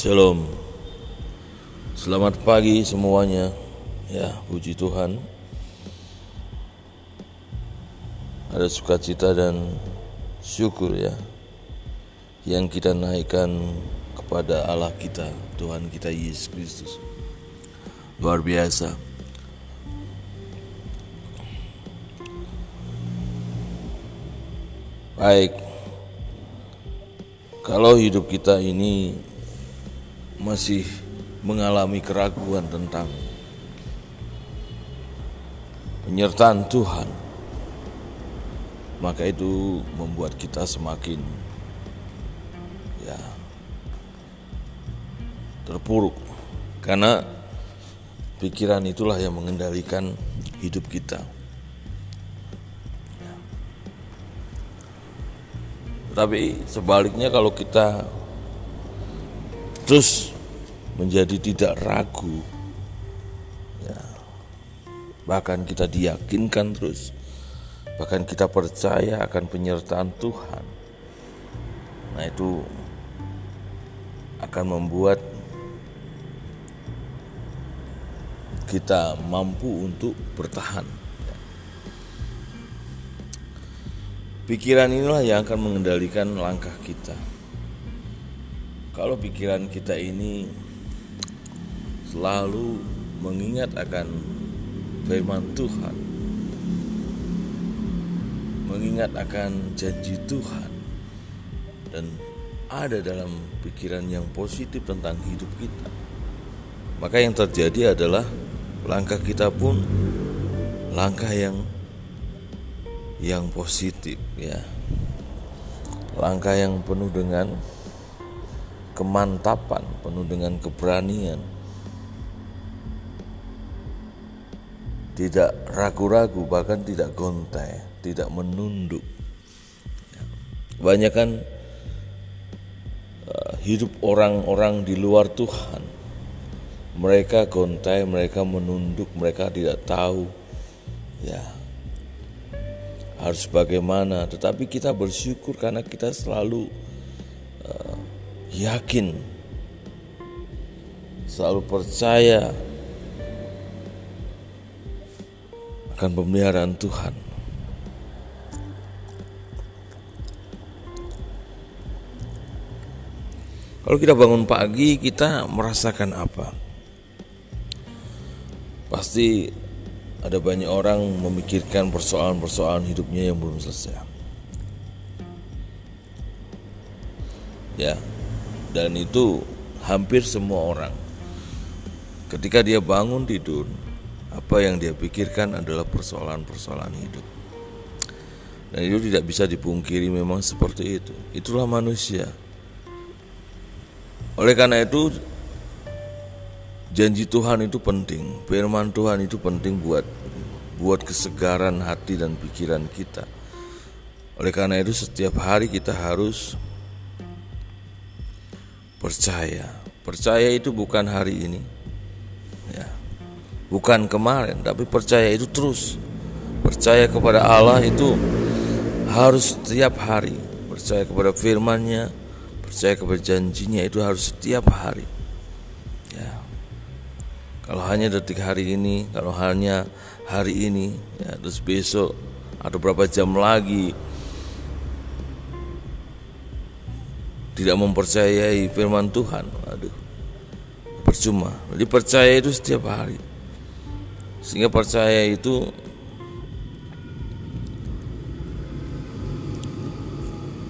Shalom. Selamat pagi semuanya. Ya, puji Tuhan. Ada sukacita dan syukur ya yang kita naikkan kepada Allah kita, Tuhan kita Yesus Kristus. Luar biasa. Baik. Kalau hidup kita ini masih mengalami keraguan tentang penyertaan Tuhan, maka itu membuat kita semakin ya terpuruk karena pikiran itulah yang mengendalikan hidup kita. Tapi sebaliknya kalau kita terus menjadi tidak ragu. Ya. Bahkan kita diyakinkan terus. Bahkan kita percaya akan penyertaan Tuhan. Nah itu akan membuat kita mampu untuk bertahan. Pikiran inilah yang akan mengendalikan langkah kita kalau pikiran kita ini selalu mengingat akan firman Tuhan, mengingat akan janji Tuhan, dan ada dalam pikiran yang positif tentang hidup kita, maka yang terjadi adalah langkah kita pun langkah yang yang positif ya. Langkah yang penuh dengan kemantapan, penuh dengan keberanian. Tidak ragu-ragu, bahkan tidak gontai, tidak menunduk. Banyak kan uh, hidup orang-orang di luar Tuhan. Mereka gontai, mereka menunduk, mereka tidak tahu ya harus bagaimana. Tetapi kita bersyukur karena kita selalu uh, yakin, selalu percaya akan pemeliharaan Tuhan. Kalau kita bangun pagi, kita merasakan apa? Pasti ada banyak orang memikirkan persoalan-persoalan hidupnya yang belum selesai. Ya, dan itu hampir semua orang. Ketika dia bangun tidur apa yang dia pikirkan adalah persoalan-persoalan hidup. Dan itu tidak bisa dipungkiri memang seperti itu. Itulah manusia. Oleh karena itu janji Tuhan itu penting. Firman Tuhan itu penting buat buat kesegaran hati dan pikiran kita. Oleh karena itu setiap hari kita harus percaya. Percaya itu bukan hari ini. Ya. Bukan kemarin, tapi percaya itu terus. Percaya kepada Allah itu harus setiap hari. Percaya kepada firman-Nya, percaya kepada janjinya itu harus setiap hari. Ya. Kalau hanya detik hari ini, kalau hanya hari ini, ya terus besok atau berapa jam lagi tidak mempercayai firman Tuhan, aduh, percuma. Jadi percaya itu setiap hari, sehingga percaya itu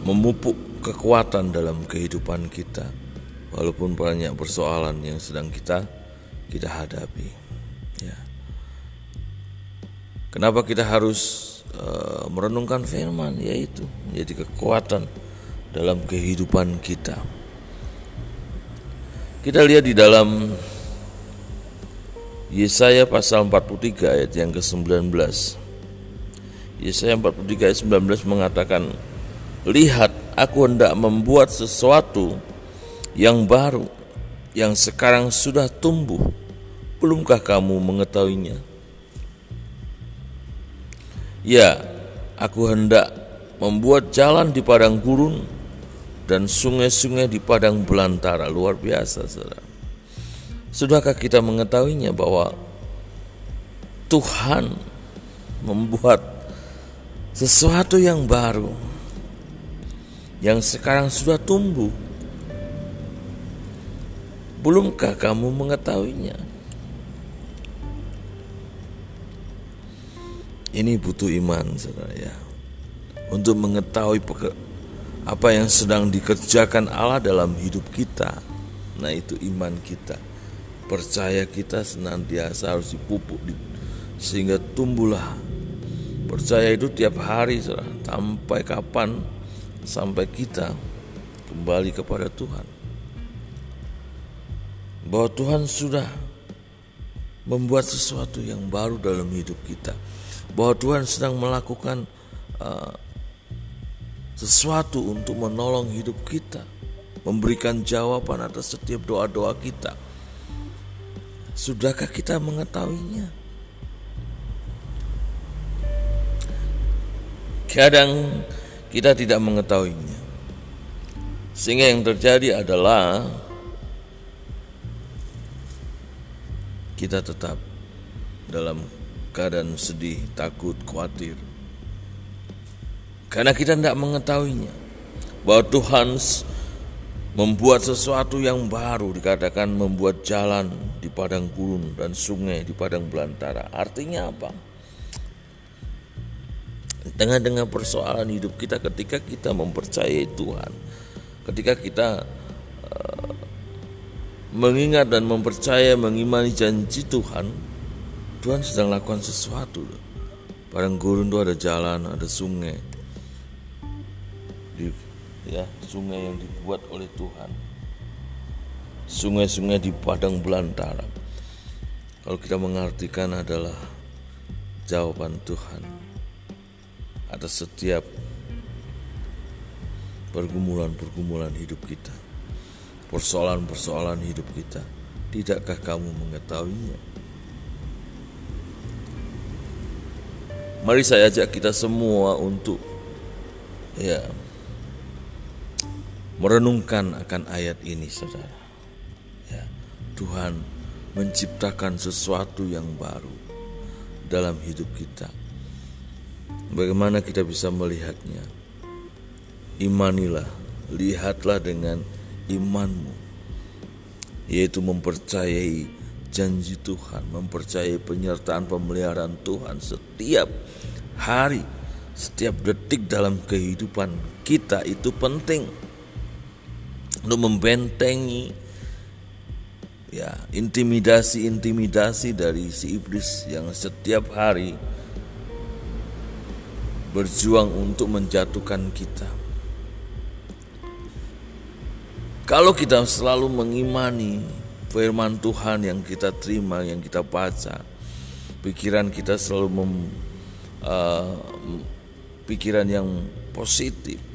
memupuk kekuatan dalam kehidupan kita, walaupun banyak persoalan yang sedang kita kita hadapi. Ya. Kenapa kita harus uh, merenungkan firman? Yaitu menjadi kekuatan dalam kehidupan kita. Kita lihat di dalam Yesaya pasal 43 ayat yang ke-19. Yesaya 43 ayat 19 mengatakan, "Lihat, aku hendak membuat sesuatu yang baru yang sekarang sudah tumbuh. Belumkah kamu mengetahuinya?" Ya, aku hendak membuat jalan di padang gurun dan sungai-sungai di padang belantara luar biasa saudara. Sudahkah kita mengetahuinya bahwa Tuhan membuat sesuatu yang baru yang sekarang sudah tumbuh. Belumkah kamu mengetahuinya? Ini butuh iman, saudara ya, untuk mengetahui apa yang sedang dikerjakan Allah dalam hidup kita. Nah, itu iman kita, percaya kita senantiasa harus dipupuk, sehingga tumbuhlah. Percaya itu tiap hari, sampai kapan? Sampai kita kembali kepada Tuhan. Bahwa Tuhan sudah membuat sesuatu yang baru dalam hidup kita bahwa Tuhan sedang melakukan uh, sesuatu untuk menolong hidup kita, memberikan jawaban atas setiap doa-doa kita. Sudahkah kita mengetahuinya? Kadang kita tidak mengetahuinya. Sehingga yang terjadi adalah kita tetap dalam keadaan sedih, takut, khawatir. Karena kita tidak mengetahuinya. Bahwa Tuhan membuat sesuatu yang baru dikatakan membuat jalan di padang gurun dan sungai di padang belantara. Artinya apa? Tengah-tengah persoalan hidup kita ketika kita mempercayai Tuhan, ketika kita uh, mengingat dan mempercaya mengimani janji Tuhan, Tuhan sedang lakukan sesuatu. Padang gurun itu ada jalan, ada sungai. Di, ya, sungai yang dibuat oleh Tuhan. Sungai-sungai di padang belantara. Kalau kita mengartikan adalah jawaban Tuhan atas setiap pergumulan-pergumulan hidup kita. Persoalan-persoalan hidup kita. Tidakkah kamu mengetahuinya? Mari saya ajak kita semua untuk ya merenungkan akan ayat ini Saudara. Ya, Tuhan menciptakan sesuatu yang baru dalam hidup kita. Bagaimana kita bisa melihatnya? Imanilah, lihatlah dengan imanmu, yaitu mempercayai janji Tuhan, mempercayai penyertaan pemeliharaan Tuhan setiap hari, setiap detik dalam kehidupan kita itu penting untuk membentengi ya intimidasi-intimidasi dari si iblis yang setiap hari berjuang untuk menjatuhkan kita. Kalau kita selalu mengimani firman Tuhan yang kita terima, yang kita baca, pikiran kita selalu mem, uh, pikiran yang positif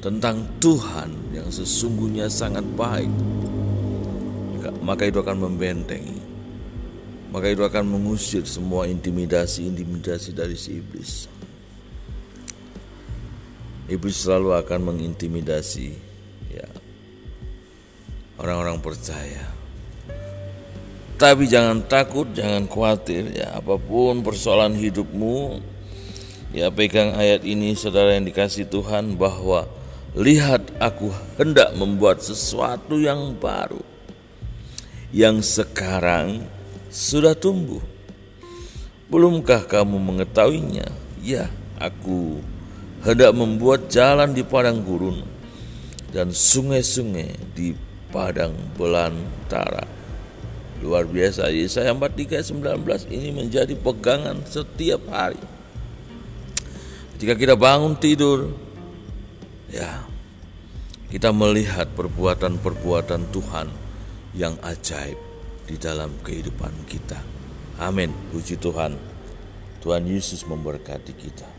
tentang Tuhan yang sesungguhnya sangat baik, maka itu akan membentengi, maka itu akan mengusir semua intimidasi-intimidasi dari si iblis. Iblis selalu akan mengintimidasi ya orang-orang percaya. Tapi jangan takut, jangan khawatir ya apa pun persoalan hidupmu. Ya pegang ayat ini saudara yang dikasih Tuhan bahwa lihat aku hendak membuat sesuatu yang baru yang sekarang sudah tumbuh. Belumkah kamu mengetahuinya? Ya, aku hendak membuat jalan di padang gurun dan sungai-sungai di padang belantara. Luar biasa Yesaya 43 19 ini menjadi pegangan setiap hari. Ketika kita bangun tidur, ya kita melihat perbuatan-perbuatan Tuhan yang ajaib di dalam kehidupan kita. Amin. Puji Tuhan. Tuhan Yesus memberkati kita.